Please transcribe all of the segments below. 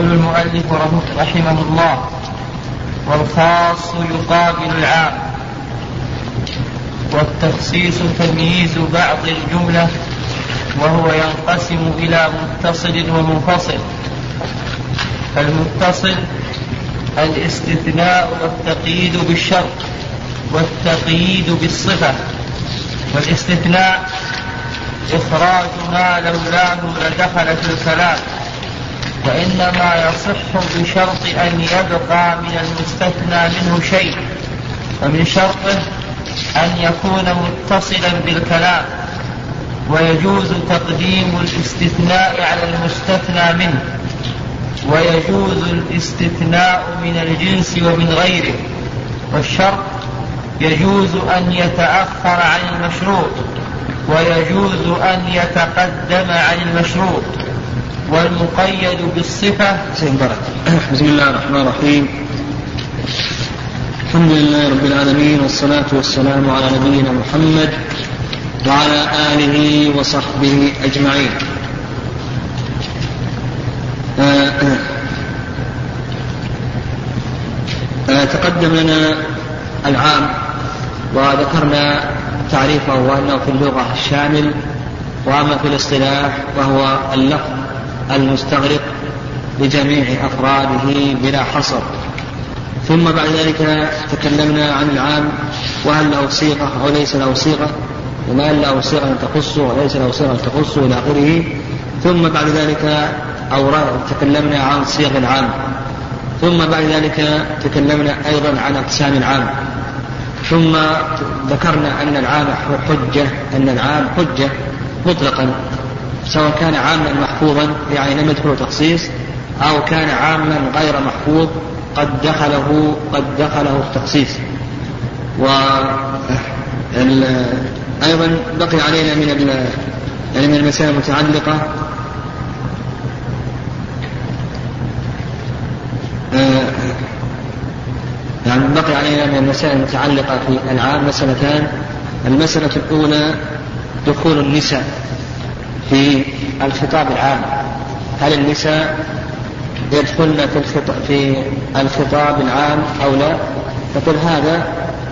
يقول المؤلف رحمه الله والخاص يقابل العام. والتخصيص تمييز بعض الجملة وهو ينقسم إلى متصل ومنفصل. فالمتصل الاستثناء والتقييد بالشرط والتقييد بالصفة. والاستثناء إخراج ما لولاه لدخل في الكلام. وإنما يصح بشرط أن يبقى من المستثنى منه شيء ومن شرطه أن يكون متصلا بالكلام ويجوز تقديم الاستثناء على المستثنى منه ويجوز الاستثناء من الجنس ومن غيره والشرط يجوز أن يتأخر عن المشروط ويجوز أن يتقدم عن المشروط. والمقيد بالصفة. بسم الله الرحمن الرحيم. الحمد لله رب العالمين والصلاة والسلام على نبينا محمد وعلى آله وصحبه أجمعين. آه، آه، تقدم لنا العام وذكرنا تعريفه وأنه في اللغة الشامل وأما في الاصطلاح وهو اللفظ المستغرق لجميع أفراده بلا حصر. ثم بعد ذلك تكلمنا عن العام وهل له صيغة أو ليس له صيغة وما له صيغة تخصه وليس له صيغة تخصه إلى آخره. ثم بعد ذلك أو تكلمنا عن صيغ العام. ثم بعد ذلك تكلمنا أيضا عن أقسام العام. ثم ذكرنا أن العام حجة أن العام حجة مطلقا. سواء كان عاما محفوظا يعني لم يدخله تخصيص أو كان عاما غير محفوظ قد دخله قد دخله التخصيص و أيضا بقي علينا من يعني من المسائل المتعلقة. يعني بقي علينا من المسائل المتعلقة في العام مسألتان. المسألة الأولى دخول النساء. في الخطاب العام. هل النساء يدخلن في الخطاب, في الخطاب العام أو لا؟ فقل هذا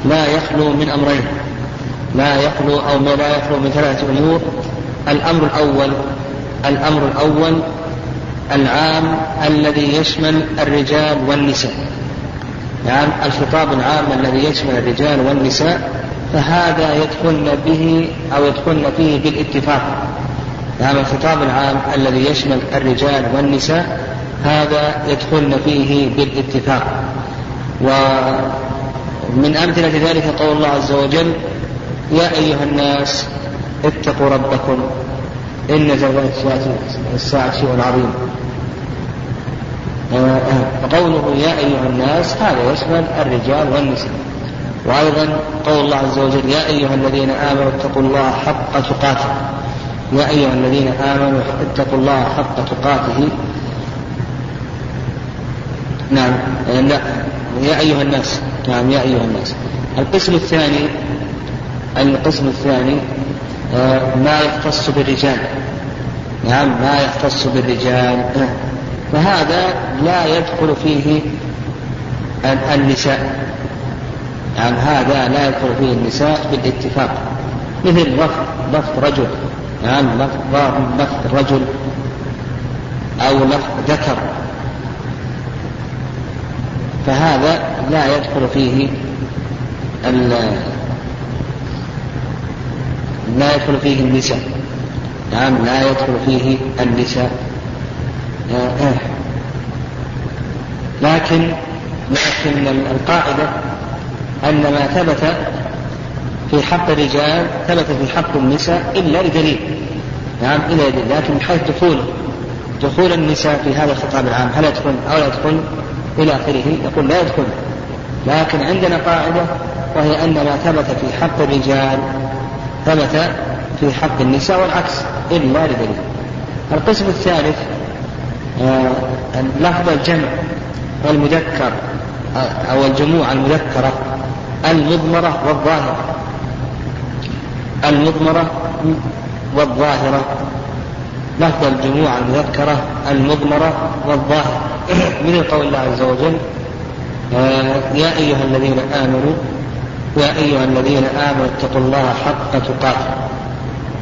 لا يخلو من أمرين. لا يخلو أو لا يخلو من ثلاثة أمور. الأمر الأول الأمر الأول العام الذي يشمل الرجال والنساء. يعني الخطاب العام الذي يشمل الرجال والنساء فهذا يدخلن به أو يدخلن فيه بالاتفاق. يعني الخطاب العام الذي يشمل الرجال والنساء هذا يدخلن فيه بالاتفاق. ومن أمثلة ذلك قول الله عز وجل يا أيها الناس اتقوا ربكم إن زلزلة الساعة شيء عظيم. فقوله يا أيها الناس هذا يشمل الرجال والنساء. وأيضا قول الله عز وجل يا أيها الذين آمنوا اتقوا الله حق تقاته. يا أيها الذين آمنوا اتقوا الله حق تقاته. نعم لا يا أيها الناس نعم يا أيها الناس. القسم الثاني القسم الثاني آه، ما يختص بالرجال. نعم ما يختص بالرجال. فهذا لا يدخل فيه النساء. نعم هذا لا يدخل فيه النساء بالاتفاق. مثل لفظ لفظ رجل. نعم لفظ رجل أو لفظ ذكر. فهذا لا يدخل فيه لا يدخل فيه النساء. نعم لا يدخل فيه النساء. لكن لكن القاعدة أن ما ثبت في حق الرجال ثبت في حق النساء إلا لدليل نعم إلا دليل لكن من حيث دخول دخول النساء في هذا الخطاب العام هل يدخل أو لا يدخل؟ إلى آخره يقول لا يدخل. لكن عندنا قاعدة وهي أن ما ثبت في حق الرجال ثبت في حق النساء والعكس إلا لدليل القسم الثالث آه، لفظ الجمع والمذكر آه، أو الجموع المذكرة المضمرة والظاهرة. المضمرة والظاهرة. لفظ الجموع المذكرة المضمرة والظاهرة مثل قول الله عز وجل؟ آه، يا أيها الذين آمنوا يا أيها الذين آمنوا اتقوا الله حق تقاته.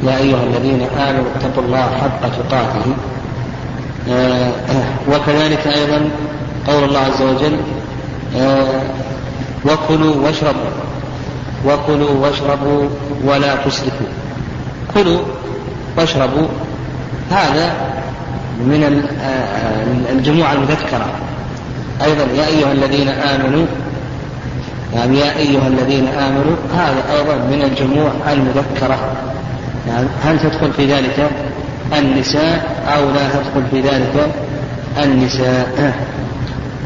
يا أيها الذين آمنوا اتقوا الله حق تقاته. آه، وكذلك أيضا قول الله عز وجل آه، وكلوا واشربوا وكلوا واشربوا ولا تسرفوا. كلوا واشربوا هذا من الجموع المذكرة. أيضا يا أيها الذين آمنوا يعني يا أيها الذين آمنوا هذا أيضا من الجموع المذكرة. يعني هل تدخل في ذلك النساء أو لا تدخل في ذلك النساء؟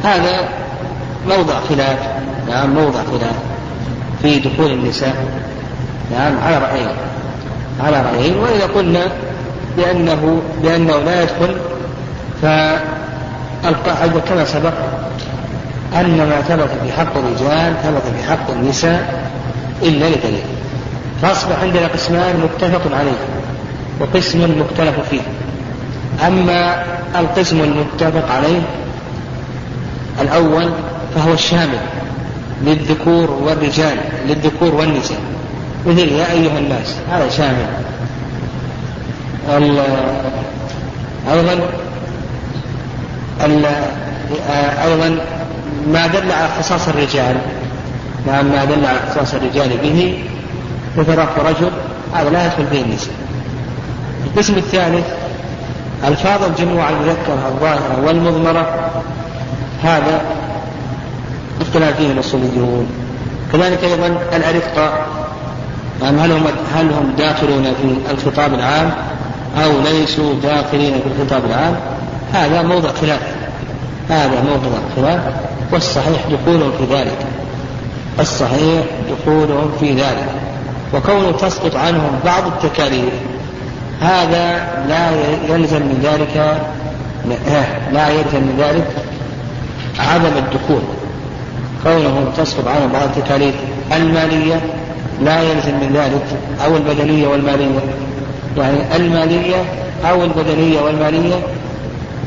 هذا موضع خلاف. نعم موضع خلاف في دخول النساء. نعم على رأيين على رأيين وإذا قلنا بأنه بأنه لا يدخل فالقاعدة كما سبق أن ما ثبت في حق الرجال ثبت في حق النساء إلا لدليل. فأصبح عندنا قسمان متفق عليه وقسم مختلف فيه. أما القسم المتفق عليه الأول فهو الشامل للذكور والرجال للذكور والنساء. مثل يا أيها الناس هذا شامل. أيضا أيضا ما دل على اختصاص الرجال. نعم ما دل على اختصاص الرجال به رفع رجل هذا لا يدخل فيه النساء. القسم الثالث ألفاظ الجموع المذكرة الظاهرة والمضمرة هذا اختلف فيه الأصوليون كذلك أيضا الأرقة يعني هل هم هل هم داخلون في الخطاب العام أو ليسوا داخلين في الخطاب العام؟ هذا موضع خلاف هذا موضع خلاف والصحيح دخولهم في ذلك الصحيح دخولهم في ذلك وكون تسقط عنهم بعض التكاليف هذا لا يلزم من ذلك لا يلزم من ذلك عدم الدخول كونهم تسقط عنهم بعض التكاليف المالية لا يلزم من ذلك أو البدنية والمالية. يعني المالية أو البدنية والمالية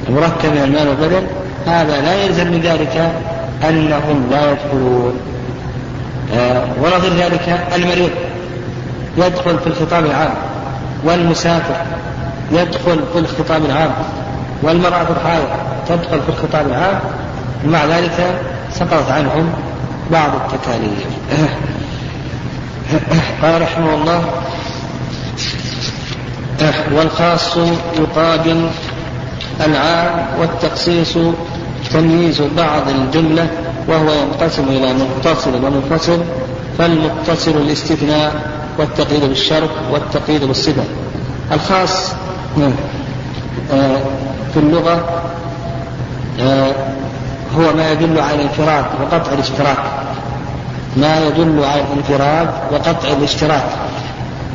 مركب من المال والبدن هذا لا يلزم من ذلك أنهم لا يدخلون. آه ونظير ذلك المريض. يدخل في الخطاب العام. والمسافر يدخل في الخطاب العام. والمرأة الحائض تدخل في الخطاب العام. مع ذلك سقطت عنهم بعض التكاليف. قال رحمه الله والخاص يقابل العام والتخصيص تمييز بعض الجملة وهو ينقسم إلى متصل ومنفصل فالمتصل الاستثناء والتقييد بالشرط والتقييد بالصفة. الخاص آه، في اللغة آه، هو ما يدل على الانفراد وقطع الاشتراك. ما يدل على الانفراد وقطع الاشتراك.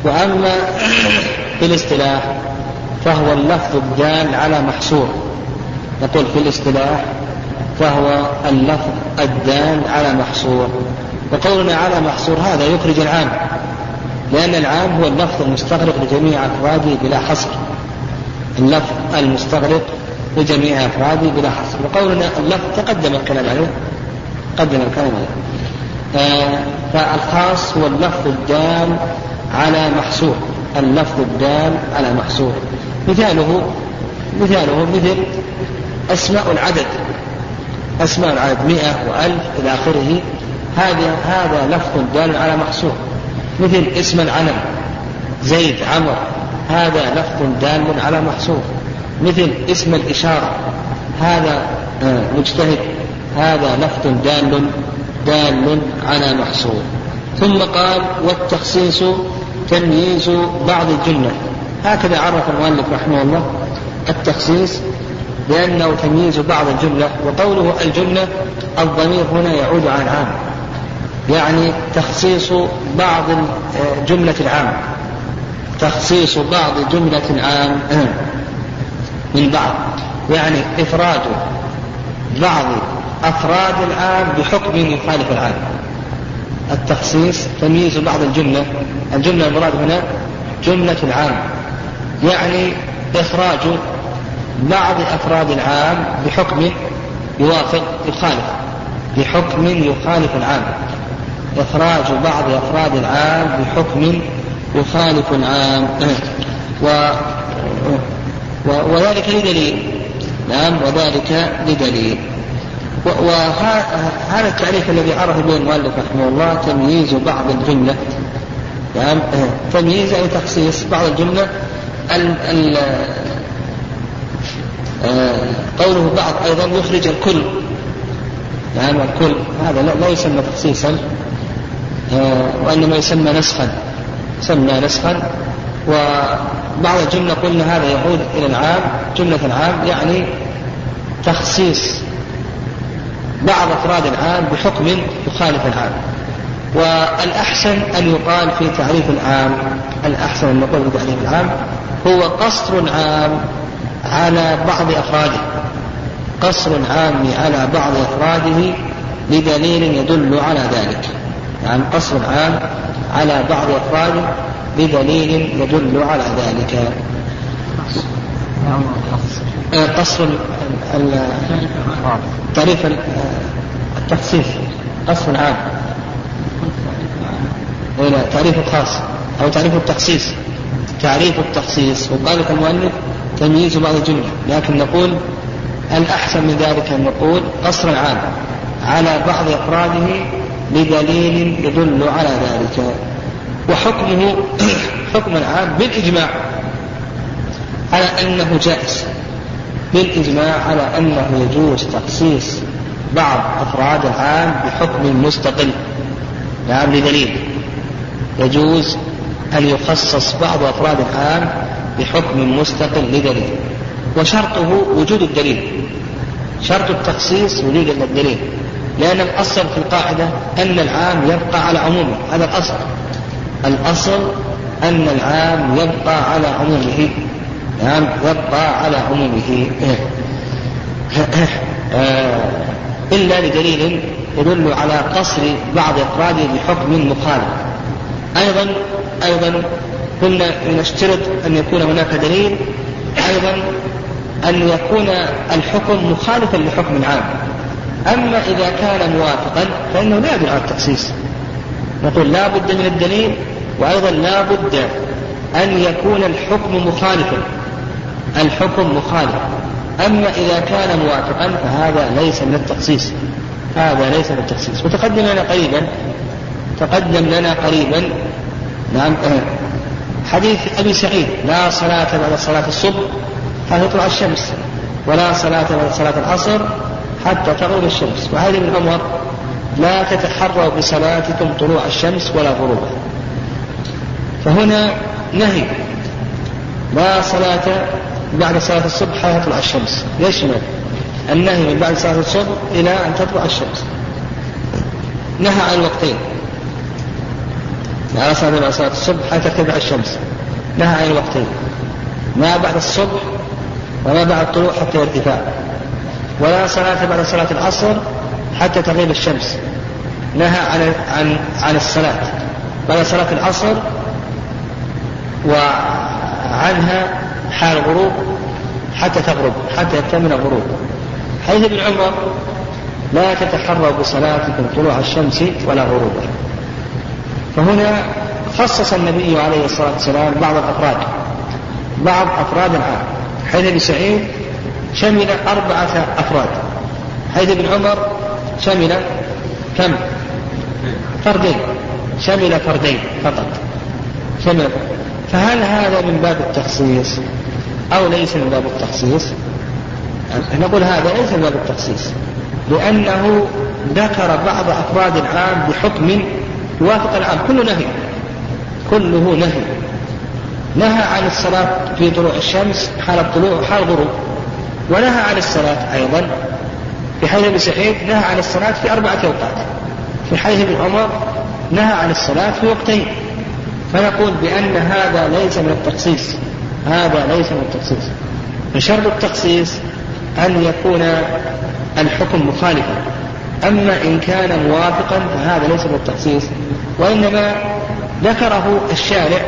وأما في الاصطلاح فهو اللفظ الدال على محصور. نقول في الاصطلاح فهو اللفظ الدال على محصور. وقولنا على محصور هذا يخرج العام لأن العام هو اللفظ المستغرق لجميع أفراده بلا حصر. اللفظ المستغرق لجميع أفراده بلا حصر. وقولنا اللفظ تقدم الكلام عليه. قدم الكلام عليه. فالخاص هو اللفظ الدال على محصور. اللفظ الدال على محصور. مثاله مثاله مثل أسماء العدد. أسماء العدد مئة وألف إلى آخره. هذا هذا لفظ دال على محصور. مثل اسم العلم. زيد عمر. هذا لفظ دال على محصور. مثل اسم الإشارة. هذا آه، مجتهد. هذا لفظ دال دال على محصور ثم قال والتخصيص تمييز بعض الجملة. هكذا عرف المؤلف رحمه الله التخصيص بأنه تمييز بعض الجملة وقوله الجملة الضمير هنا يعود على العام. يعني تخصيص بعض جملة العام. تخصيص بعض جملة العام من بعض. يعني إفراد بعض أفراد العام بحكم يخالف العام. التخصيص تمييز بعض الجملة. الجملة المراد هنا جملة العام. يعني إخراج بعض أفراد العام بحكم يوافق يخالف بحكم يخالف العام. إخراج بعض أفراد العام بحكم يخالف العام. و وذلك لدليل. نعم وذلك لدليل. وهذا التعريف الذي عرف به المؤلف رحمه الله تمييز بعض الجملة. نعم تمييز أي تخصيص؟ بعض الجملة. ال ال آه، قوله بعض أيضا يخرج الكل. نعم الكل. هذا لا يسمى تخصيصا. آه، وإنما يسمى نسخا. يسمى نسخا. وبعض الجملة قلنا هذا يعود إلى العام. جملة العام يعني تخصيص. بعض أفراد العام بحكم يخالف العام. والأحسن أن يقال في تعريف العام الأحسن أن نقول في تعريف العام هو قصر عام على بعض أفراده. قصر عام على بعض أفراده بدليل يدل على ذلك. يعني قصر عام على بعض أفراده بدليل يدل على ذلك. قصر تعريف التخصيص قصر عام لا تعريف الخاص أو تعريف التخصيص. تعريف التخصيص وقال المؤلف تمييز بعض الجملة لكن نقول الأحسن من ذلك أن نقول قصر عام على بعض أفراده بدليل يدل على ذلك. وحكمه حكم العام بالإجماع. على أنه جائز. بالإجماع على أنه يجوز تخصيص بعض أفراد العام بحكم مستقل. نعم لدليل يجوز أن يخصص بعض أفراد العام بحكم مستقل لدليل وشرطه وجود الدليل. شرط التخصيص وجود الدليل. لأن الأصل في القاعدة أن العام يبقى على عمومه هذا الأصل. الأصل أن العام يبقى على عمومه. نعم يبقى على عمومه. آه، إلا لدليل يدل على قصر بعض أفراده بحكم مخالف. أيضا أيضا كنا نشترط أن يكون هناك دليل. أيضا أن يكون الحكم مخالفا لحكم العام. أما إذا كان موافقا فإنه لا يدل على التخصيص نقول لا بد من الدليل وأيضا لا بد أن يكون الحكم مخالفا. الحكم مخالف. أما إذا كان موافقا فهذا ليس من التخصيص. هذا ليس من التخصيص. وتقدم لنا قريبا. تقدم لنا قريبا. نعم حديث أبي سعيد. لا صلاة بعد صلاة الصبح حتى تطلع الشمس ولا صلاة بعد صلاة العصر حتى تغرب الشمس. وهذه ابن عمر لا تتحروا بصلاتكم طلوع الشمس ولا غروبها. فهنا نهي. لا صلاة بعد صلاة الصبح حتى تطلع الشمس يشمل النهي من بعد صلاة الصبح إلى أن تطلع الشمس. نهى عن الوقتين لا صلاة بعد صلاة الصبح حتى تطلع الشمس. نهى عن الوقتين ما بعد الصبح وما بعد الطلوع حتى الارتفاع ولا صلاة بعد صلاة العصر حتى تغيب الشمس. نهى عن عن عن الصلاة بعد صلاة العصر وعنها حال الغروب حتى تغرب حتى يكتمل الغروب. حيث ابن عمر لا تتحروا بصلاتكم طلوع الشمس ولا غروبها. فهنا خصص النبي عليه الصلاة والسلام بعض الأفراد بعض أفراد العام. حيث ابن سعيد شمل أربعة أفراد. حيث ابن عمر شمل كم؟ فردين. شمل فردين فقط. شمل. فهل هذا من باب التخصيص؟ أو ليس من باب التخصيص؟ نقول هذا ليس من باب التخصيص. لأنه ذكر بعض أفراد العام بحكم يوافق العام. كله نهي. كله نهي. نهى عن الصلاة في طلوع الشمس حال الطلوع وحال الغروب. ونهى عن الصلاة أيضا. في حديث ابن سعيد نهى عن الصلاة في أربعة أوقات. في حديث ابن عمر نهى عن الصلاة في وقتين. فنقول بأن هذا ليس من التخصيص. هذا ليس من التخصيص. فشرط التخصيص أن يكون الحكم مخالفا. أما إن كان موافقا فهذا ليس من التخصيص. وإنما ذكره الشارع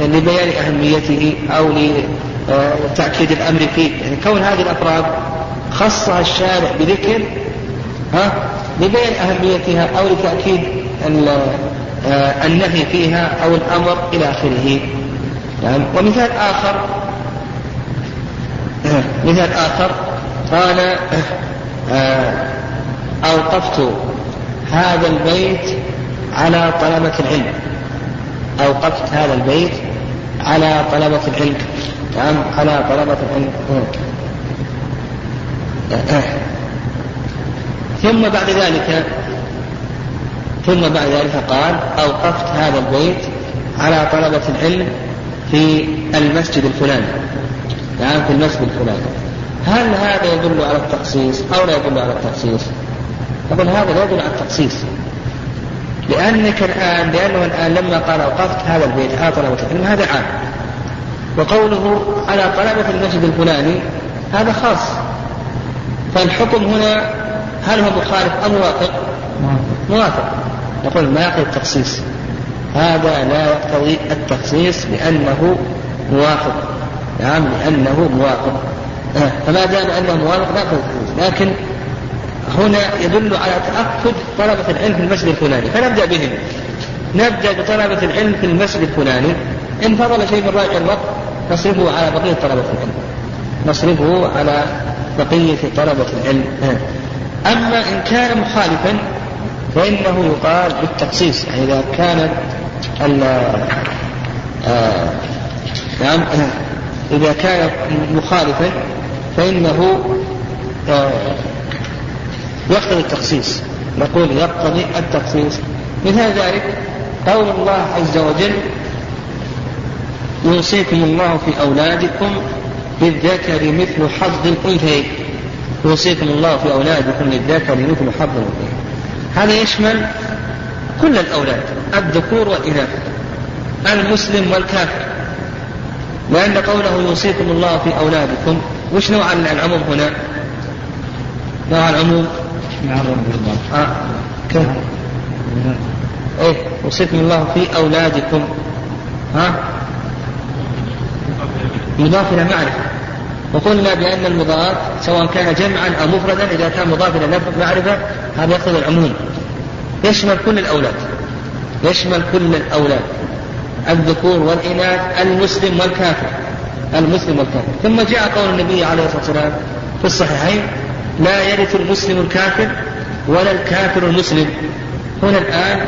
لبيان أهميته أو لتأكيد الأمر فيه. يعني كون هذه الأفراد خصها الشارع بذكر ها لبيان أهميتها أو لتأكيد النهي فيها أو الأمر إلى آخره. يعني ومثال آخر آه، مثال آخر قال آه، أوقفت هذا البيت على طلبة العلم. أوقفت هذا البيت على طلبة العلم. نعم على طلبة العلم. ثم بعد ذلك ثم بعد ذلك قال أوقفت هذا البيت على طلبة العلم في المسجد الفلاني. نعم في المسجد الفلاني. هل هذا يدل على التخصيص أو لا يدل على التخصيص؟ يقول هذا لا يدل على التخصيص. لأنك الآن لأنه الآن لما قال أوقفت هذا البيت على طلبة العلم هذا عام. وقوله على طلبة المسجد الفلاني هذا خاص. فالحكم هنا هل هو مخالف أم موافق؟ موافق. نقول ما يقتضي التخصيص. هذا لا يقتضي التخصيص لأنه موافق. نعم لأنه موافق. آه، فما دام أنه موافق لا التخصيص لكن هنا يدل على تأكد طلبة العلم في المسجد الفلاني. فنبدأ بهم نبدأ بطلبة العلم في المسجد الفلاني. إن فضل شيء من راجع الوقت. نصرفه على بقية طلبة العلم. نصرفه على بقية طلبة العلم. آه. أما إن كان مخالفا فإنه يقال بالتخصيص يعني إذا كان آه نعم إذا كان مخالفا فإنه آه يقتضي التخصيص. نقول يقتضي التخصيص. مثال ذلك قول الله عز وجل يوصيكم الله في أولادكم للذكر مثل حظ الأنثيين. يوصيكم الله في أولادكم للذكر مثل حظ الأنثيين. هذا يشمل كل الأولاد الذكور والإناث المسلم والكافر لأن قوله يوصيكم الله في أولادكم وش نوع العموم هنا؟ نوع العموم آه. كيف؟ إيه يوصيكم الله في أولادكم ها؟ مضاف إلى معرفة وقلنا بأن المضاف سواء كان جمعا أو مفردا إذا كان مضاف إلى لفظ معرفة هذا يقتضي العموم. يشمل كل الأولاد. يشمل كل الأولاد. الذكور والإناث المسلم والكافر. المسلم والكافر. ثم جاء قول النبي عليه الصلاة والسلام في الصحيحين لا يرث المسلم الكافر ولا الكافر المسلم. هنا الآن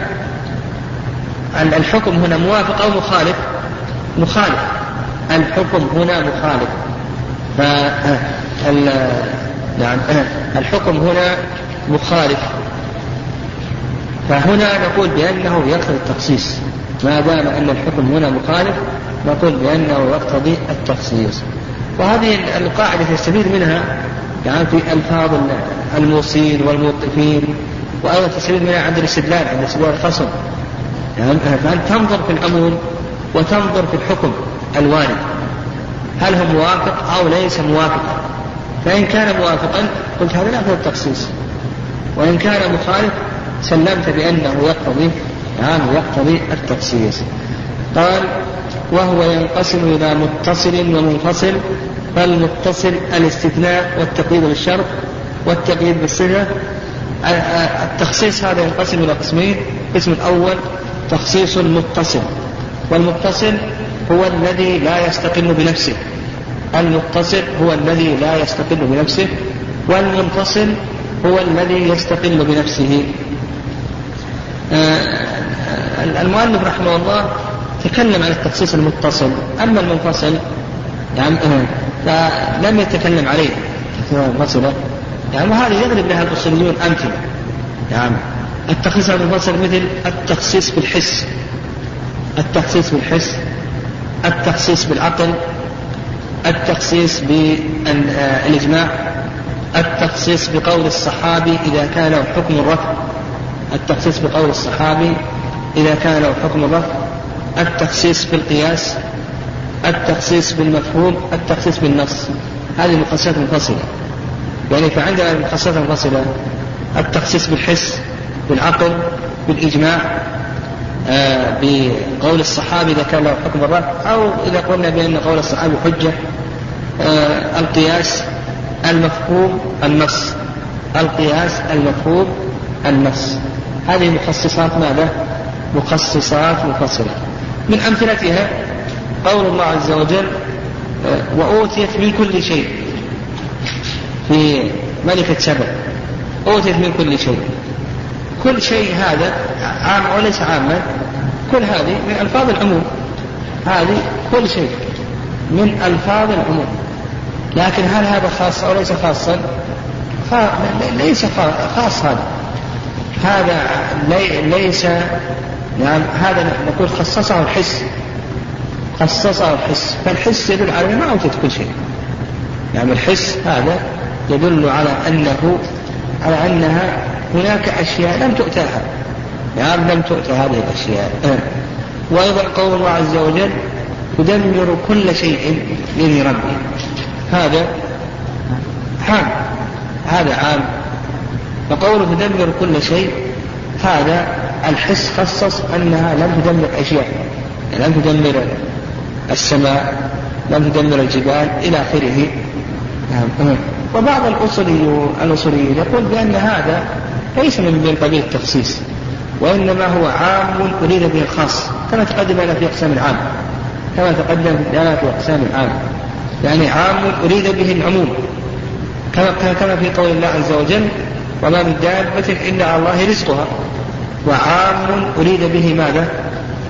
الحكم هنا موافق أو مخالف؟ مخالف. الحكم هنا مخالف. فال نعم. الحكم هنا مخالف. فهنا نقول بأنه يقتضي التخصيص. ما دام أن الحكم هنا مخالف نقول بأنه يقتضي التخصيص. وهذه القاعدة تستفيد منها يعني في ألفاظ الموصين والموقفين وأيضا تستفيد منها عند الاستدلال عند استدلال الخصم. يعني فأنت تنظر في العموم وتنظر في الحكم الوارد. هل هو موافق أو ليس موافقا. فإن كان موافقا قلت هذا لا التخصيص. وإن كان مخالف سلمت بأنه يقتضي يعني يقتضي التخصيص. قال وهو ينقسم إلى متصل ومنفصل فالمتصل الاستثناء والتقييد بالشرط والتقييد بالصفة. التخصيص هذا ينقسم إلى قسمين القسم الأول تخصيص متصل والمتصل هو الذي لا يستقل بنفسه. المتصل هو الذي لا يستقل بنفسه. والمنفصل هو الذي يستقل بنفسه. آه، المؤلف رحمه الله تكلم عن التخصيص المتصل. أما المنفصل يعني فلم يتكلم عليه. منفصلة يعني وهذه يغلب لها الأصوليون أمثلة. يعني التخصيص المنفصل مثل التخصيص بالحس. التخصيص بالحس. التخصيص بالعقل التخصيص بالإجماع التخصيص بقول الصحابي إذا كان له حكم الرفع التخصيص بقول الصحابي إذا كان له حكم الرفع التخصيص بالقياس التخصيص بالمفهوم التخصيص بالنص. هذه مخصصات منفصلة. يعني فعندنا المخصصات المنفصلة التخصيص بالحس بالعقل بالإجماع بقول الصحابي إذا كان له حكم الرفع أو إذا قلنا بأن قول الصحابي حجة آه القياس المفهوم النص. القياس المفهوم النص. هذه مخصصات ماذا؟ مخصصات مفصلة. من أمثلتها قول الله عز وجل وأوتيت من كل شيء. في ملكة سبع أوتيت من كل شيء. كل شيء هذا عام وليس عاما كل هذه من ألفاظ العموم. هذه كل شيء من ألفاظ العموم. لكن هل هذا خاص أو ليس خاصا؟ ليس خاص هذا هذا ليس نعم هذا نقول خصصه الحس. خصصه الحس. فالحس يدل على ما أوتيت كل شيء. يعني الحس هذا يدل على أنه على أنها هناك أشياء لم تؤتاها يعني لم تؤت هذه الأشياء. وأيضا قول الله عز وجل تدمر كل شيء بإذن ربي هذا عام. هذا عام. فقوله تدمر كل شيء هذا الحس خصص أنها لم تدمر أشياء. يعني لم تدمر السماء لم تدمر الجبال إلى آخره. نعم. وبعض الأصوليين يقول بأن هذا ليس من قبيل التخصيص وإنما هو عام أريد به الخاص كما تقدم لنا في أقسام العام كما تقدم لنا في أقسام العام يعني عام أريد به العموم كما كما في قول الله عز وجل وما من دابة إلا على الله رزقها وعام أريد به ماذا؟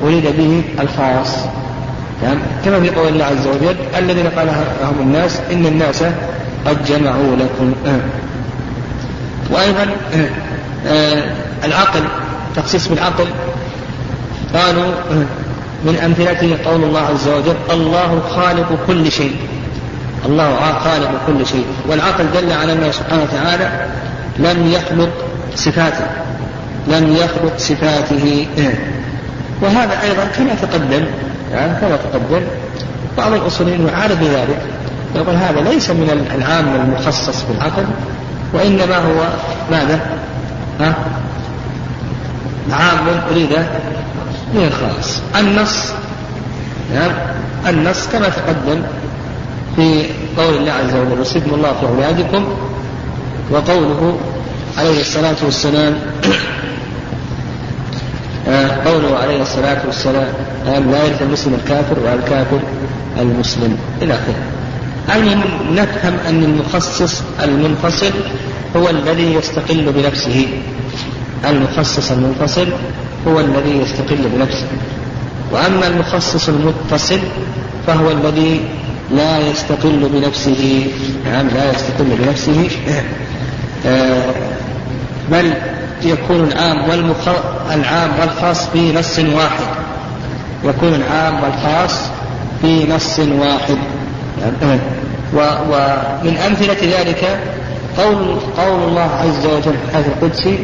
أريد به الخاص كما في قول الله عز وجل الذين قال لهم الناس إن الناس قد جمعوا لكم آه. وأيضا. آه. العقل تخصيص بالعقل. قالوا من أمثلته قول الله عز وجل الله خالق كل شيء. الله خالق كل شيء. والعقل دل على أنه سبحانه وتعالى لم يخلق صفاته. لم يخلق صفاته. وهذا أيضا كما تقدم يعني كما تقدم بعض الأصوليين يعارض بذلك يقول هذا ليس من العام المخصص بالعقل وإنما هو ماذا؟ ها؟ عام أريد من الخاص النص نعم النص كما تقدم في قول الله عز وجل يصيبكم الله في أولادكم وقوله عليه الصلاة والسلام آه، قوله عليه الصلاة والسلام لا يرث المسلم الكافر والكافر المسلم. إلى آخره. المهم نفهم أن المخصص المنفصل هو الذي يستقل بنفسه. المخصص المنفصل هو الذي يستقل بنفسه. وأما المخصص المتصل فهو الذي لا يستقل بنفسه. نعم لا يستقل بنفسه. آه، بل يكون العام والمخ... العام والخاص في نص واحد. يكون العام والخاص في نص واحد. ومن أمثلة ذلك قول قول الله عز وجل في الحديث القدسي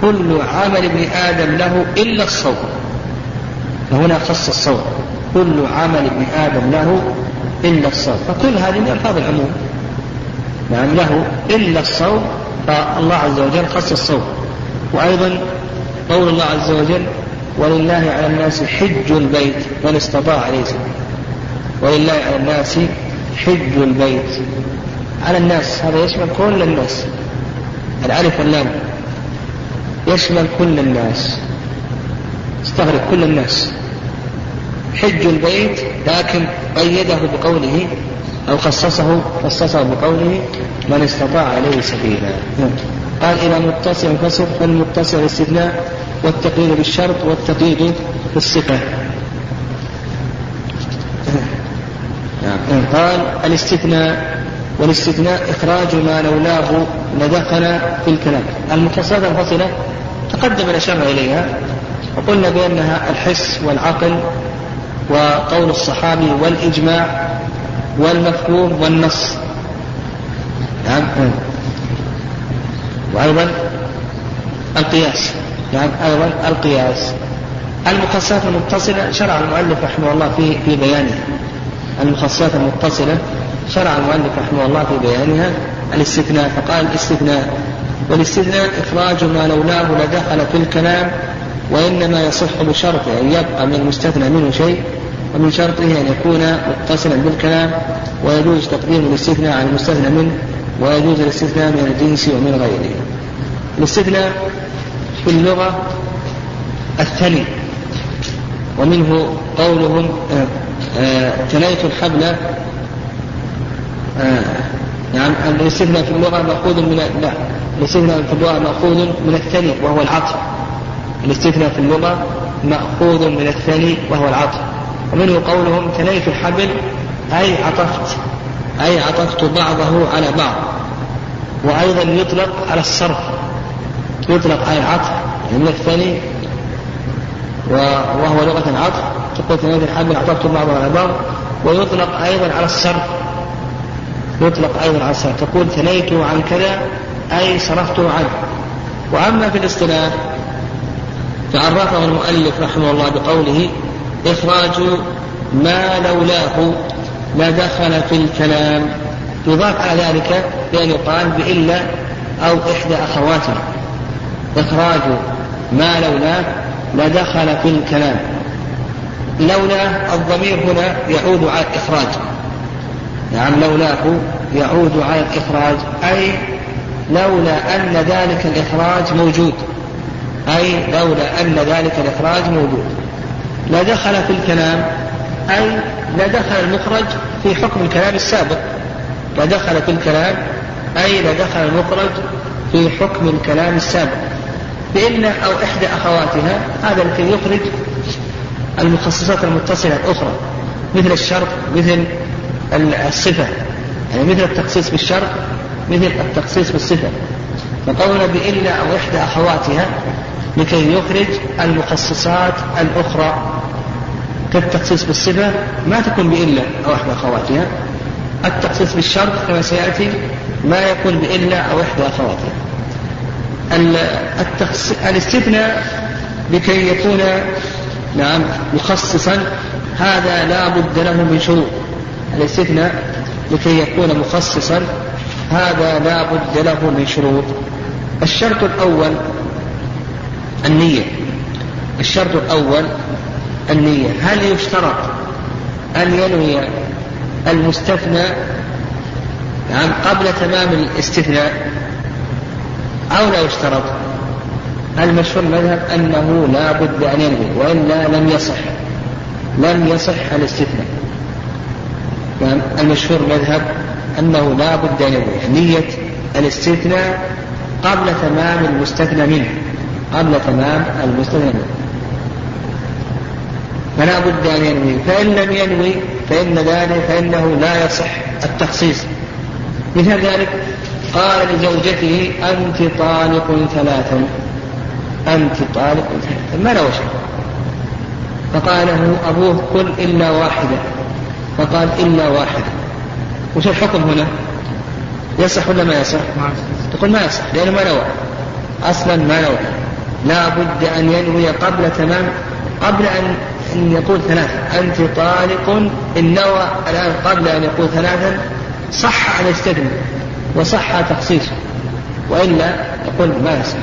كل عمل ابن آدم له إلا الصوم. فهنا خص الصوم. كل عمل ابن آدم له إلا الصوم. فكل هذه من ألفاظ العموم. نعم له إلا الصوم فالله عز وجل خص الصوم. وأيضا قول الله عز وجل ولله على الناس حج البيت من استطاع سبيل. ولله على الناس حج البيت. على الناس هذا يشمل كل الناس. الألف واللام. يشمل كل الناس. استغرق كل الناس. حج البيت لكن قيده بقوله أو خصصه خصصه بقوله من استطاع عليه سبيلا. قال إذا متصل فصل فالمتصل الاستثناء والتقييد بالشرط والتقييد بالصفة. قال الاستثناء والاستثناء إخراج ما لولاه لدخل في الكلام. المتصلات الفصلة تقدم الأشار إليها وقلنا بأنها الحس والعقل وقول الصحابي والإجماع والمفهوم والنص. نعم. وأيضا القياس. نعم أيضا القياس. المخصصات المتصلة شرع المؤلف رحمه الله في في بيانها المخصصات المتصلة. شرع المؤلف رحمه الله في بيانها الاستثناء فقال الاستثناء والاستثناء إخراج ما لولاه لدخل في الكلام وإنما يصح بشرط أن يبقى من المستثنى منه شيء ومن شرطه أن يكون متصلا بالكلام ويجوز تقديم الاستثناء على المستثنى منه ويجوز الاستثناء من الجنس ومن غيره. الاستثناء في اللغة الثني ومنه قولهم آه، تنيت الحبل آه، نعم الاستثناء في اللغة مأخوذ من لا الاستثناء في اللغة مأخوذ من الثني وهو العطف. الاستثناء في اللغة مأخوذ من الثني وهو العطف. ومنه قولهم تنيت الحبل أي عطفت أي عطفت بعضه على بعض. وأيضا يطلق على الصرف يطلق على العطف يعني من الثاني وهو لغة العطف. تقول تنيت الحبل عطفت بعضه على بعض ويطلق أيضا على الصرف يطلق أيضا على الصرف تقول ثنيت عن كذا أي صرفته عنه. وأما في الاصطلاح فعرفه المؤلف رحمه الله بقوله إخراج ما لولاه لا دخل في الكلام. يضاف على ذلك بأن يقال بإلا أو إحدى أخواتها إخراج ما لولاه لا دخل في الكلام. لولا الضمير هنا يعود على الإخراج. نعم لولاه يعود على الإخراج. أي لولا أن ذلك الإخراج موجود. أي لولا أن ذلك الإخراج موجود. لا دخل في الكلام أي لا دخل المخرج في حكم الكلام السابق. لا دخل في الكلام أي لا دخل المخرج في حكم الكلام السابق. بإن أو إحدى أخواتها هذا الذي يخرج المخصصات المتصلة الأخرى مثل الشرط مثل الصفة. يعني مثل التخصيص بالشرط مثل التخصيص بالصفة. فقولنا بإلا أو إحدى أخواتها لكي يخرج المخصصات الأخرى كالتخصيص بالصفة. ما تكون بإلا أو إحدى أخواتها. التخصيص بالشرط كما سيأتي ما يكون بإلا أو إحدى أخواتها. الاستثناء لكي يكون نعم مخصصا هذا لا بد له من شروط. الاستثناء لكي يكون مخصصا؟ هذا لا بد له من شروط. الشرط الأول النية. الشرط الأول النية. هل يشترط أن ينوي المستثنى؟ نعم قبل تمام الاستثناء أو لا يشترط؟ المشهور المذهب أنه لا بد أن ينوي وإلا لم يصح لم يصح الاستثناء. نعم المشهور المذهب أنه لا بد أن ينوي نية الاستثناء قبل تمام المستثنى منه قبل تمام المستثنى منه. فلا بد أن ينوي فإن لم ينوي فإن ذلك فإنه لا يصح التخصيص. مثل ذلك قال لزوجته أنت طالق ثلاثا. أنت طالق ما له شيء. فقال له أبوه قل إلا واحدة. فقال إلا واحدة. وش الحكم هنا؟ يصح ولا ما يصح؟ تقول ما يصح لأنه ما نوى أصلا ما نوى لا بد أن ينوي قبل تمام قبل أن أن يقول ثلاثة. أنت طالق إن نوى الآن قبل أن يقول ثلاثا صح أن يستثني وصح تخصيصه. وإلا يقول ما يصح.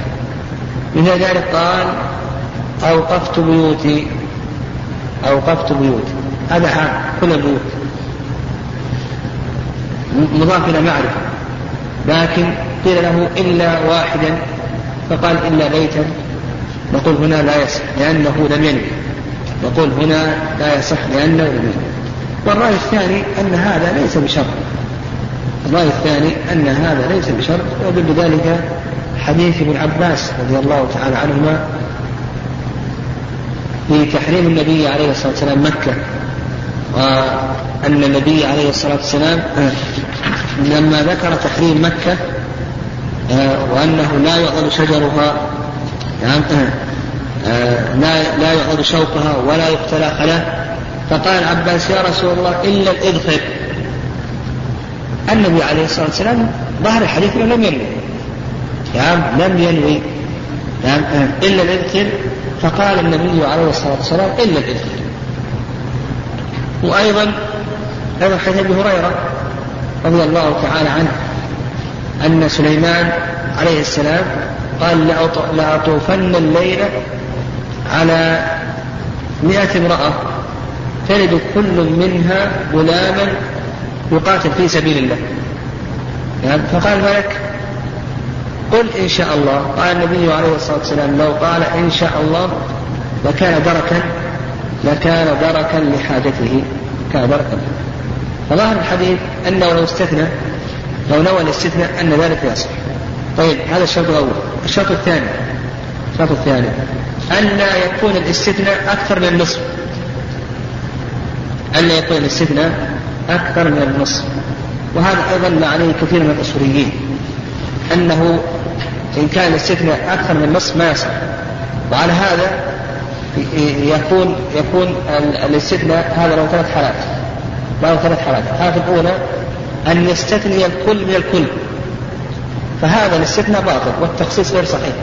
من ذلك قال أوقفت بيوتي أوقفت بيوتي. هذا عام كل البيوت مضاف إلى معرفة. لكن قيل له إلا واحدا فقال إلا بيتا. نقول هنا لا يصح لأنه لم ينوي. نقول هنا لا يصح لأنه لم ينوي. والرأي الثاني أن هذا ليس بشرط. الرأي الثاني أن هذا ليس بشرط ويدل ذلك حديث ابن عباس رضي الله تعالى عنهما في تحريم النبي عليه الصلاة والسلام مكة وأن النبي عليه الصلاة والسلام لما ذكر تحريم مكة وأنه لا يعضل شجرها لا لا يعضل شوكها ولا يقتلى خلا. فقال العباس يا رسول الله إلا الإذخر. النبي عليه الصلاة والسلام ظهر الحديث لم ينوي نعم لم ينوي. نعم إلا الإذخر فقال النبي عليه الصلاة والسلام إلا الإذخر وأيضا هذا حديث أبي هريرة رضي الله تعالى عنه أن سليمان عليه السلام قال لأطوفن الليلة على مئة امرأة تلد كل منها غلاما يقاتل في سبيل الله. يعني فقال الملك قل إن شاء الله. قال النبي عليه الصلاة والسلام لو قال إن شاء الله لكان دركا لكان دركا لحاجته. كان دركا فظاهر الحديث أنه لو استثنى لو نوى الاستثناء أن ذلك يصح. طيب هذا الشرط الأول. الشرط الثاني. الشرط الثاني. أن يكون الاستثناء أكثر من النصف. أن يكون الاستثناء أكثر من النصف. وهذا أيضا ما عليه كثير من الأصوليين. أنه إن كان الاستثناء أكثر من النصف ما يصح. وعلى هذا يكون يكون الاستثناء هذا له ثلاث حالات. له ثلاث حالات. الحالة الأولى أن يستثني الكل من الكل. فهذا الاستثناء باطل والتخصيص غير صحيح.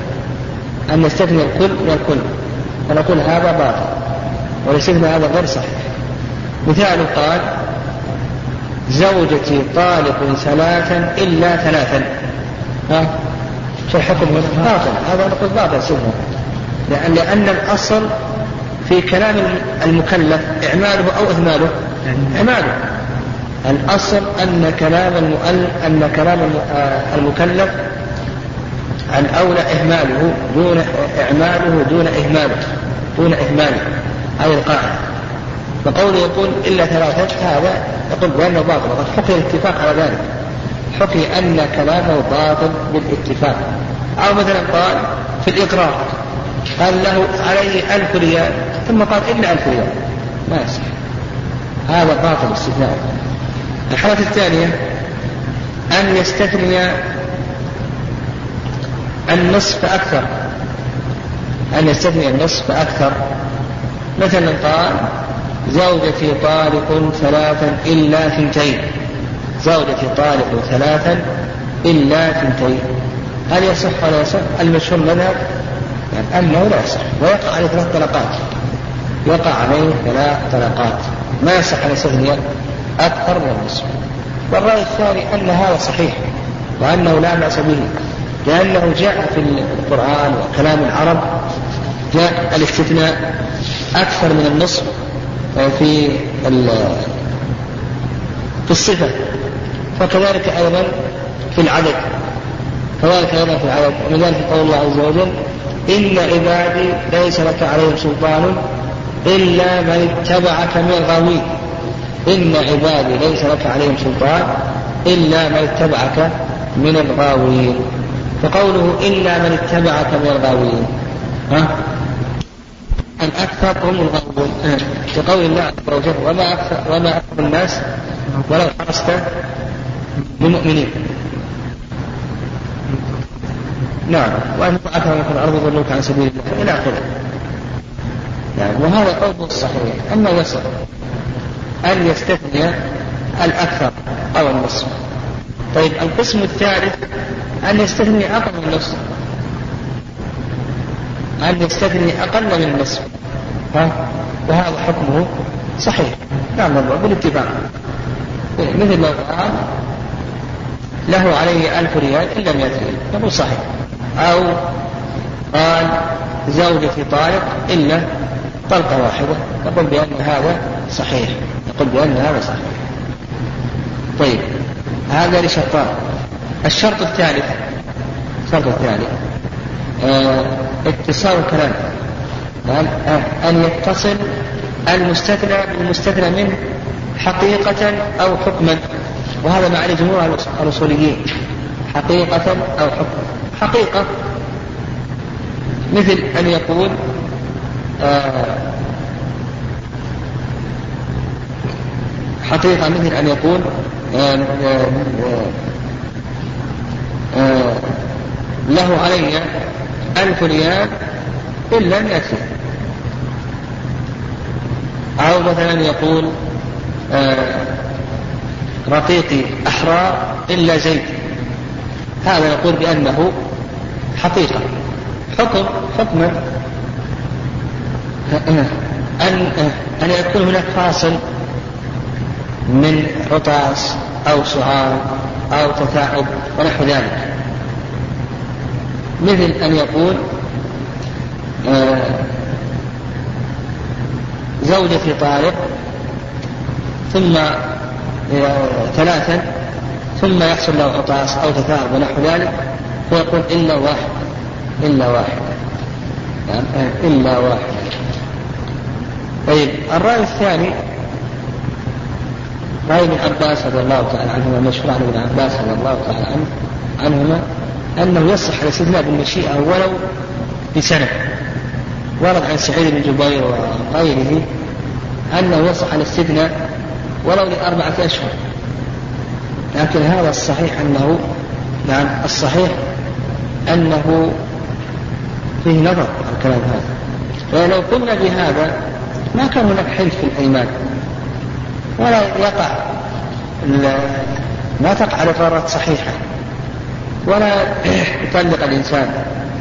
أن يستثني الكل من الكل. فنقول هذا باطل والاستثناء هذا غير صحيح. مثال قال زوجتي طالق ثلاثا إلا ثلاثا. ها؟ شو الحكم باطل. هذا نقول باطل سنة. لأن لأن الأصل في كلام المكلف إعماله أو إهماله. إعماله. الأصل أن كلام أن كلام المكلف الأولى إهماله دون إعماله دون إهماله. دون إهماله. هذه القاعدة. فقوله يقول إلا ثلاثة هذا يقول بأنه باطل. وقد حكي الاتفاق على ذلك. حكي أن كلامه باطل بالاتفاق. أو مثلا قال في الإقرار قال له عليه ألف ريال ثم قال إلا ألف ريال. ما يصح. هذا باطل استثناء الحالة الثانية أن يستثني النصف فأكثر أن يستثني النصف فأكثر مثلا قال زوجتي طالق ثلاثا إلا ثنتين. زوجتي طالق ثلاثا إلا ثنتين. هل يصح ولا يصح؟ المشهور مذهب؟ يعني أنه لا يصح. ويقع عليه ثلاث طلقات. يقع عليه ثلاث طلقات. ما يصح أن يستثني أكثر من النصف والرأي الثاني أن هذا صحيح وأنه لا بأس به لأنه جاء في القرآن وكلام العرب جاء الاستثناء أكثر من النصف في في الصفة. فكذلك أيضا في العدد كذلك أيضا في العدد. ومن ذلك قول الله عز وجل إن عبادي ليس لك عليهم سلطان إلا من اتبعك من الغاوين. إن عبادي ليس لك عليهم سلطان إلا من اتبعك من الغاوين. فقوله إلا من اتبعك من الغاوين ها؟ الأكثر هم الغاوون. كقول الله عز وجل وما أكثر وما أكثر الناس ولو حرصت بمؤمنين. نعم. وأن أكثر من الأرض يضلوك عن سبيل الله إلى آخره. يعني وهذا قول الصحيح أنه يصح أن يستثني الأكثر أو النصف. طيب القسم الثالث أن يستثني أقل من النصف أن يستثني أقل من النصف. ها؟ وهذا حكمه صحيح. نعم الله بالاتفاق مثل لو قال له عليه ألف ريال إن لم يأتي نقول صحيح. أو قال زوجتي طالق إلا طلقة واحدة. نقول بأن هذا صحيح. نقول بأن هذا صحيح. طيب. هذا لشرطان. الشرط الثالث. الشرط الثالث. آه اتصال الكلام أن يتصل المستثنى بالمستثنى منه حقيقة أو حكما. وهذا ما عليه جمهور الأصوليين حقيقة أو حكما حقيقة. مثل أن يقول آه حقيقة مثل أن يقول آه آه له علي ألف ريال إن لم يكفي. أو مثلا يقول آه رقيقي أحرار إلا زيد. هذا يقول بأنه حقيقة. حكم حكما أن أن يكون هناك فاصل من رطاس أو سعال أو تثاؤب ونحو ذلك. مثل أن يقول آه زوجتي طارق ثم ثلاثا ثم يحصل له عطاس أو تثاؤب ونحو ذلك فيقول إلا واحد إلا واحد. يعني إلا واحد. طيب الرأي الثاني رأي ابن عباس رضي الله تعالى عنهما مشهور عن ابن عباس رضي الله تعالى عنه عنهما أنه يصح الاستثناء بالمشيئة ولو بسنة. ورد عن سعيد بن جبير وغيره أنه يصح الاستثناء ولو لأربعة أشهر. لكن هذا الصحيح أنه نعم الصحيح أنه فيه نظر الكلام هذا. ولو قلنا بهذا ما كان هناك حلف في الأيمان. ولا يقع ما تقع الإقرارات صحيحة. ولا يطلق الإنسان.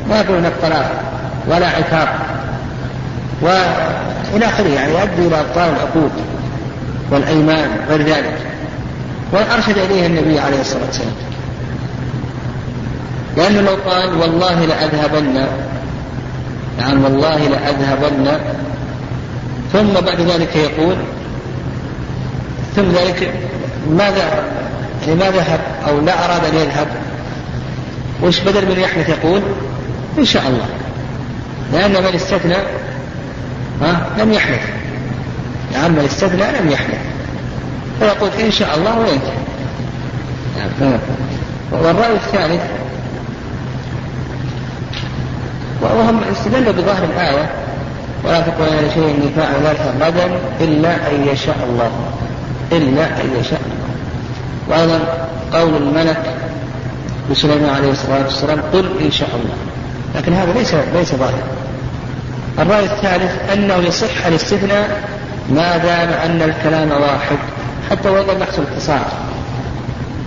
ما يكون هناك طلاق ولا عتاب. وإلى آخره يعني يؤدي إلى أبطال العقود والأيمان وغير ذلك. وأرشد إليه النبي عليه الصلاة والسلام. لأنه لو قال والله لأذهبن نعم والله لأذهبن ثم بعد ذلك يقول ثم ذلك ماذا يعني ما ذهب أو لا أراد أن يذهب؟ وش بدل من يحنث يقول إن شاء الله. لأن من استثنى ها لم يحنث من استثنى لم يحنث فيقول إن شاء الله وينتهي نعم. والرأي الثالث وهم استدلوا بظاهر الآية ولا تقول أنا شيء إني فاعل ذلك غدا إلا أن يشاء الله. إلا أن يشاء الله. وأيضا قول الملك لسليمان عليه الصلاة والسلام قل إن شاء الله. لكن هذا ليس ليس ظاهر الرأي الثالث أنه يصح الاستثناء ما دام أن الكلام واحد حتى لم يحصل اتصال.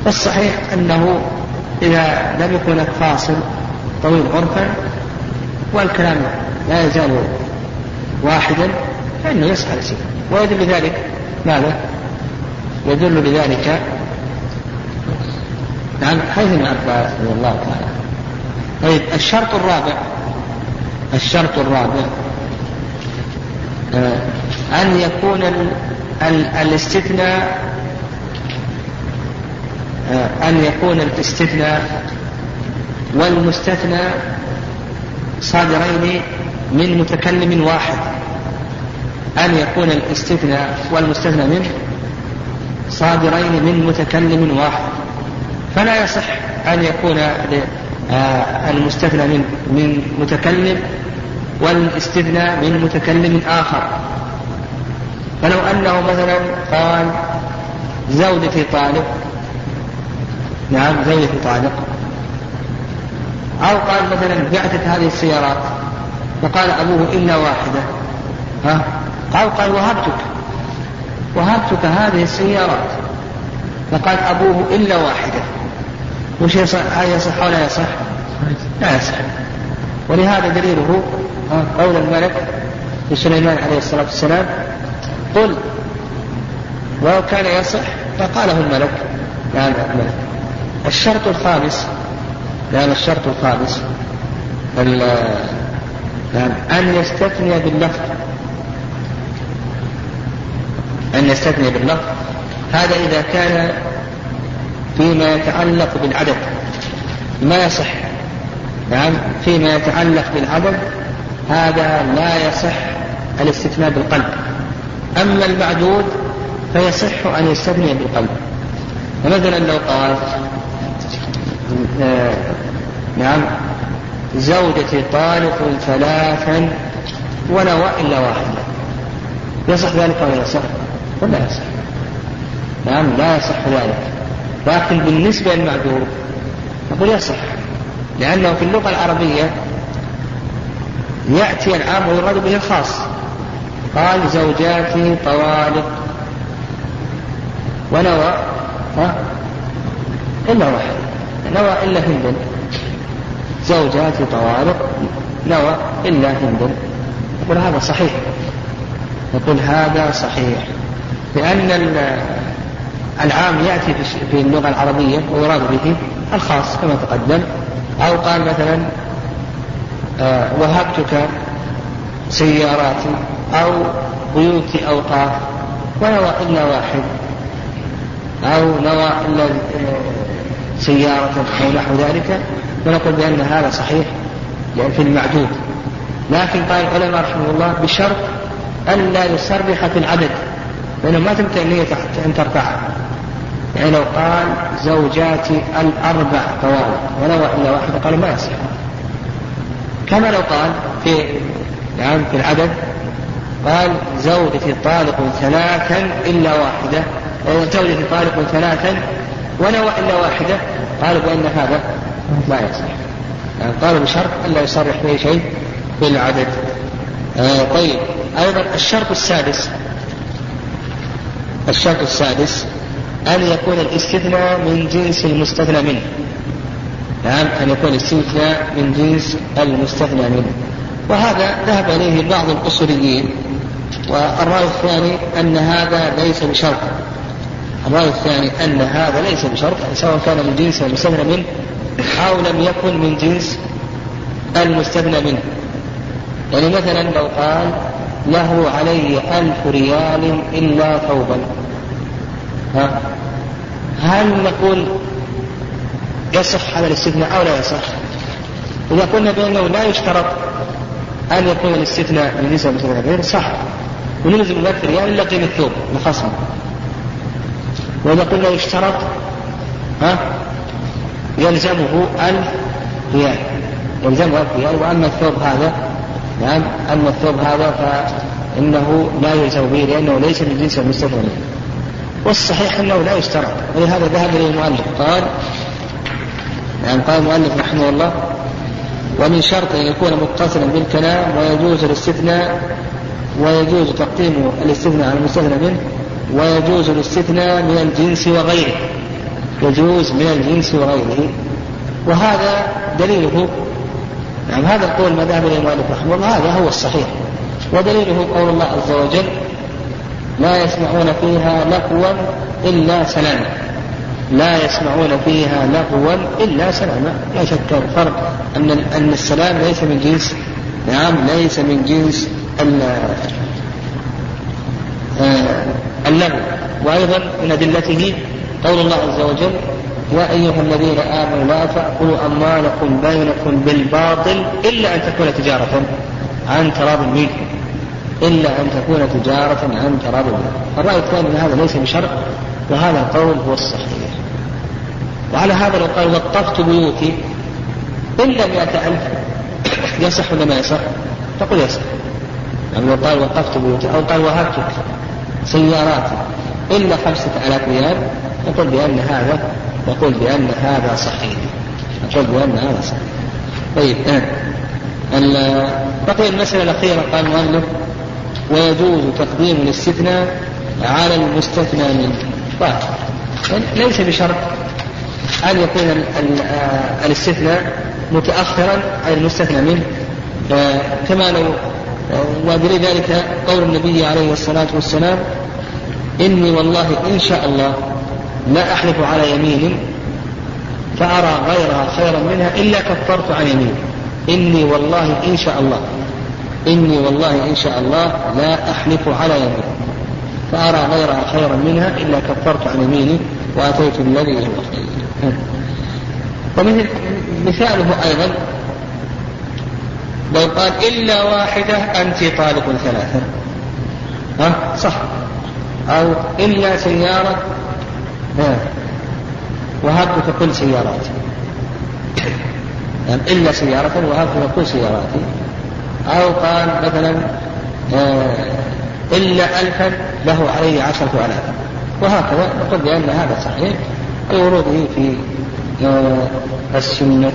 فالصحيح أنه إذا لم يكن هناك فاصل طويل عرفا والكلام لا يزال واحدا فإنه يصح الاستثناء ويدل لذلك ماذا؟ يدل لذلك نعم حيث ابن عباس رضي الله تعالى. طيب الشرط الرابع الشرط الرابع آه، أن يكون ال ال الاستثناء آه، أن يكون الاستثناء والمستثنى صادرين من متكلم واحد. أن يكون الاستثناء والمستثنى منه صادرين من متكلم واحد. فلا يصح أن يكون آه، المستثنى من من متكلم والاستثناء من متكلم آخر. فلو أنه مثلا قال زوجتي طالق نعم زوجتي طالق أو قال مثلا بعتت هذه السيارات فقال أبوه إلا واحدة ها؟ أو قال وهبتك وهبتك هذه السيارات فقال أبوه إلا واحدة. وش يصح؟ هل يصح ولا يصح؟ لا يصح. ولهذا دليله قول الملك لسليمان عليه الصلاة والسلام قل ولو كان يصح فقاله الملك يعني الملك الشرط الخامس يعني الشرط الخامس يعني أن يستثني باللفظ أن يستثني باللفظ هذا إذا كان فيما يتعلق بالعدد. ما يصح. نعم فيما يتعلق بالعدد هذا لا يصح الاستثناء بالقلب. أما المعدود فيصح أن يستثني بالقلب. فمثلا لو قال آه، نعم زوجتي طالق ثلاثا ونوى إلا واحدة يصح ذلك ولا يصح؟ ولا يصح. نعم لا يصح ذلك. لكن بالنسبة للمعذور نقول يصح. لأنه في اللغة العربية يأتي العام ويراد به الخاص. قال زوجاتي طوالق ونوى ها؟ إلا واحد. نوى إلا هند. زوجاتي طوالق نوى إلا هند. يقول هذا صحيح. يقول هذا صحيح. لأن العام يأتي في اللغة العربية ويراد به الخاص كما تقدم. أو قال مثلا آه، وهبتك سياراتي أو بيوت أوقاف ونوى إلا واحد أو نوى إلا سيارة أو نحو ذلك ونقول بأن هذا صحيح لأن في المعدود. لكن قال العلماء رحمه الله بشرط ألا يصرح في العدد لأنه ما تمكن النية أن ترفعها. يعني لو قال زوجاتي الأربع طوال ونوى إلا واحدة قال ما يصح. كما لو قال في نعم في العدد قال زوجتي طالق ثلاثا إلا واحدة. زوجتي طالق ثلاثا ونوى إلا واحدة. قالوا بأن هذا لا يصح. يعني قالوا بشرط ألا يصرح به شيء في العدد آه طيب. أيضا الشرط السادس. الشرط السادس أن يكون الاستثناء من جنس المستثنى منه. نعم أن يكون الاستثناء من جنس المستثنى منه. وهذا ذهب إليه بعض الأصوليين. والرأي الثاني أن هذا ليس بشرط. الرأي الثاني أن هذا ليس بشرط سواء كان من جنس المستثنى منه أو لم يكن من جنس المستثنى منه. يعني مثلا لو قال له علي ألف ريال إلا ثوبا. ها؟ هل نقول يصح هذا الاستثناء أو لا يصح؟ إذا قلنا بأنه لا يشترط أن يكون الاستثناء من المستثنى منه صح. ونلزم الألف ريال إلا قيمة الثوب الخصم وإذا قلنا يشترط ها يلزمه ألف ريال يلزمه ألف ريال وأما الثوب هذا نعم أما الثوب هذا فإنه لا يلزم به لأنه ليس من جنس المستثنى. منه والصحيح أنه لا يشترط. ولهذا ذهب إليه المؤلف قال نعم قال المؤلف رحمه الله ومن شرط أن يكون متصلا بالكلام ويجوز الاستثناء ويجوز تقديم الاستثناء على المستثنى منه ويجوز الاستثناء من الجنس وغيره. يجوز من الجنس وغيره. وهذا دليله. نعم هذا القول ما ذهب اليه المؤلف رحمه الله هذا هو الصحيح. ودليله قول الله عز وجل لا يسمعون فيها لغوا إلا سلاما. لا يسمعون فيها لغوا إلا سلاما. لا شك الفرق أن أن السلام ليس من جنس نعم ليس من جنس آه، اللغو. وأيضا من أدلته قول الله عز وجل يا أيها الذين آمنوا لا تأكلوا أموالكم بينكم بالباطل إلا أن تكون تجارة عن تراض منكم إلا أن تكون تجارة عن تراض منكم الرأي الثاني أن هذا ليس بشرط وهذا القول هو الصحيح. وعلى هذا لو قال وقفت بيوتي إلا مئة ألف يصح ولا ما يصح؟ تقول يصح. يعني لو قال وقفت بيوتي أو قال وهبتك سياراتي. إلا خمسة آلاف ريال نقول بأن هذا نقول بأن هذا صحيح. نقول بأن هذا صحيح. طيب آه. بقي المسألة الأخيرة قال المؤلف ويجوز تقديم الاستثناء على المستثنى منه. طيب ليس بشرط أن يكون آه، الاستثناء متأخرا عن المستثنى منه. كما لو ودليل ذلك قول النبي عليه الصلاة والسلام إني والله إن شاء الله لا أحلف على يمين فأرى غيرها خيرا منها إلا كفرت عن يميني إني والله إن شاء الله إني والله إن شاء الله لا أحلف على يمين. فأرى غيرها خيرا منها إلا كفرت عن يميني وأتيت الذي هو خير. ومثل مثاله أيضا لو قال إلا واحدة أنت طالق ثلاثة. ها؟ صح. أو إلا سيارة وهبتك كل سياراتي. يعني إلا سيارة وهبتك كل سياراتي. أو قال مثلا آه، إلا ألفا له علي عشرة آلاف. وهكذا نقول بأن هذا صحيح. لوروده في آه، السنة.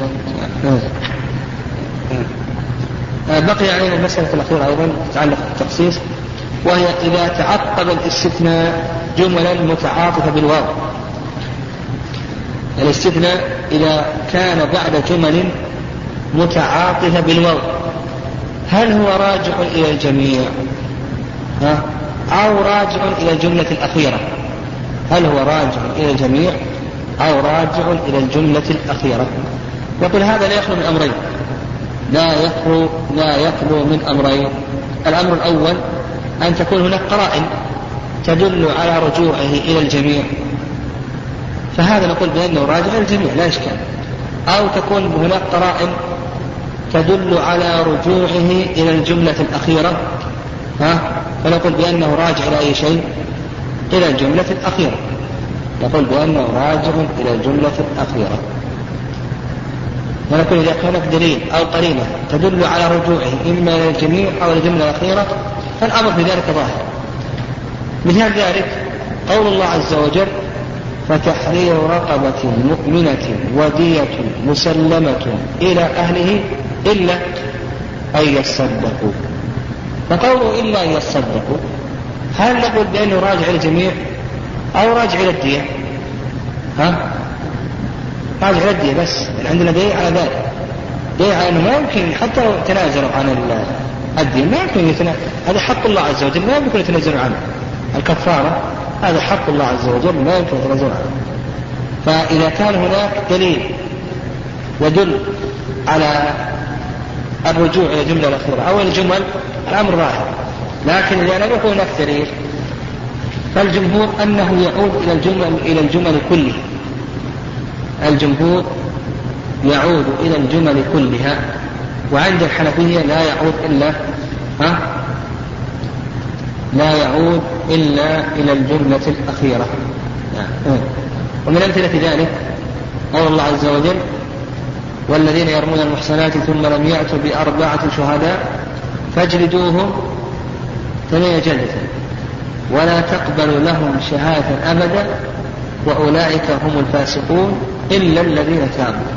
آه، بقي علينا المسألة الأخيرة أيضا تتعلق بالتخصيص وهي إذا تعقب الاستثناء جملا متعاطفة بالواو. الاستثناء إذا كان بعد جمل متعاطفة بالواو. هل هو راجع إلى الجميع؟ ها؟ أو راجع إلى الجملة الأخيرة. هل هو راجع إلى الجميع أو راجع إلى الجملة الأخيرة؟ يقول هذا لا يخلو من أمرين. لا يخلو لا يخلو من أمرين. الأمر الأول أن تكون هناك قرائن تدل على رجوعه إلى الجميع. فهذا نقول بأنه راجع الجميع لا إشكال. أو تكون هناك قرائن تدل على رجوعه إلى الجملة الأخيرة ها؟ فنقول بأنه راجع إلى أي شيء؟ إلى الجملة الأخيرة. نقول بأنه راجع إلى الجملة الأخيرة. ونقول إذا كان دليل أو قرينة تدل على رجوعه إما إلى الجميع أو الجملة الأخيرة فالأمر في ذلك ظاهر. مثال ذلك قول الله عز وجل فتحرير رقبة مؤمنة ودية مسلمة إلى أهله إلا أن يصدقوا. فقوله إلا أن يصدقوا. هل نقول بأنه راجع الجميع أو راجع إلى الدية؟ ها؟ راجع إلى الدية بس. عندنا دليل على ذلك. دليل على أنه ما يمكن حتى لو تنازلوا عن الدية ما يمكن يتنازل هذا حق الله عز وجل ما يمكن يتنازلوا عنه. الكفارة هذا حق الله عز وجل ما يمكن يتنازلوا عنه. فإذا كان هناك دليل يدل على الرجوع إلى الجملة الأخيرة. أو الجمل الأمر ظاهر لكن إذا لم يكن هناك دليل فالجمهور أنه يعود إلى الجمل إلى الجمل كلها الجمهور يعود إلى الجمل كلها. وعند الحنفية لا يعود إلا ها؟ لا يعود إلا إلى الجملة الأخيرة. نعم. ومن أمثلة ذلك قول الله عز وجل والذين يرمون المحصنات ثم لم يأتوا بأربعة شهداء فاجلدوهم ثمانية جلدة. ولا تقبل لهم شهادة أبدا وأولئك هم الفاسقون إلا الذين تابوا.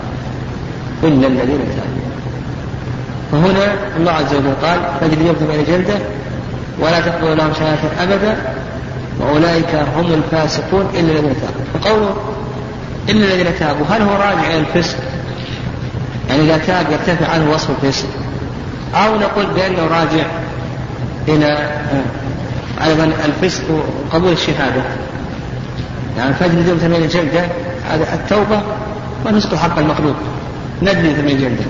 إلا الذين تابوا. فهنا الله عز وجل قال فاجلدوهم ثمانية جلدة ولا تقبل لهم شهادة أبدا وأولئك هم الفاسقون إلا الذين تابوا. فقوله إلا الذين تابوا هل هو راجع إلى الفسق؟ يعني إذا تاب يرتفع عنه وصف الفسق أو نقول بأنه راجع إلى أيضا الفسق وقبول الشهادة. يعني فجر يوم ثمانية جلدة هذا التوبة ونسق حق المخلوق ندري ثمانية جلدة.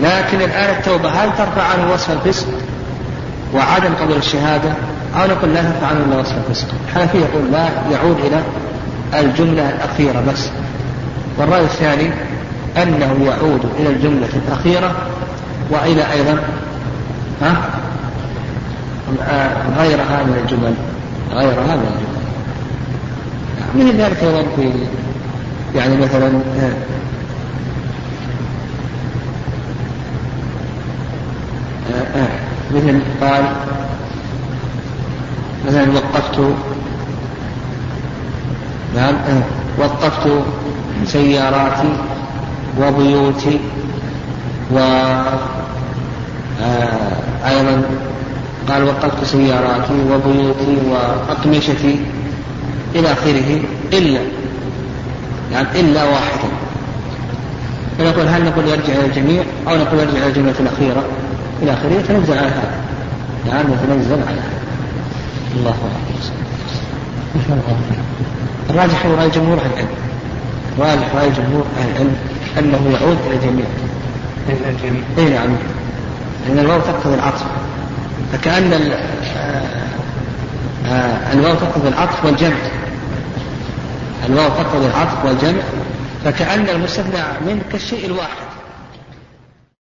لكن الآن التوبة هل ترفع عنه وصف الفسق وعدم قبول الشهادة؟ أو نقول لا ترفع عنه إلا وصف الفسق؟ الحنفية يقول لا يعود إلى الجملة الأخيرة بس. والرأي الثاني أنه يعود إلى الجملة الأخيرة وإلى أيضا ها؟ غيرها من الجمل غيرها من الجمل. من ذلك أيضا في يعني مثلا مثل قال مثلا وقفت نعم وقفت سياراتي وبيوتي و أيضا قال وقفت سياراتي وبيوتي وأقمشتي إلى آخره إلا يعني إلا واحدا. فنقول هل نقول يرجع إلى الجميع أو نقول يرجع إلى الجملة الأخيرة؟ إلى آخره تنزل على هذا. يعني تنزل على هذا. الله أكبر الراجح هو رأي جمهور أهل العلم. راجح رأي جمهور أهل العلم. أنه يعود إلى الجميع. إلى الجميع. إي نعم. لأن الواو تقتضي العطف. فكأن آه، آه، الواو تقتضي العطف والجمع. الواو تقتضي العطف والجمع. فكأن المستثنى منه كالشيء الواحد.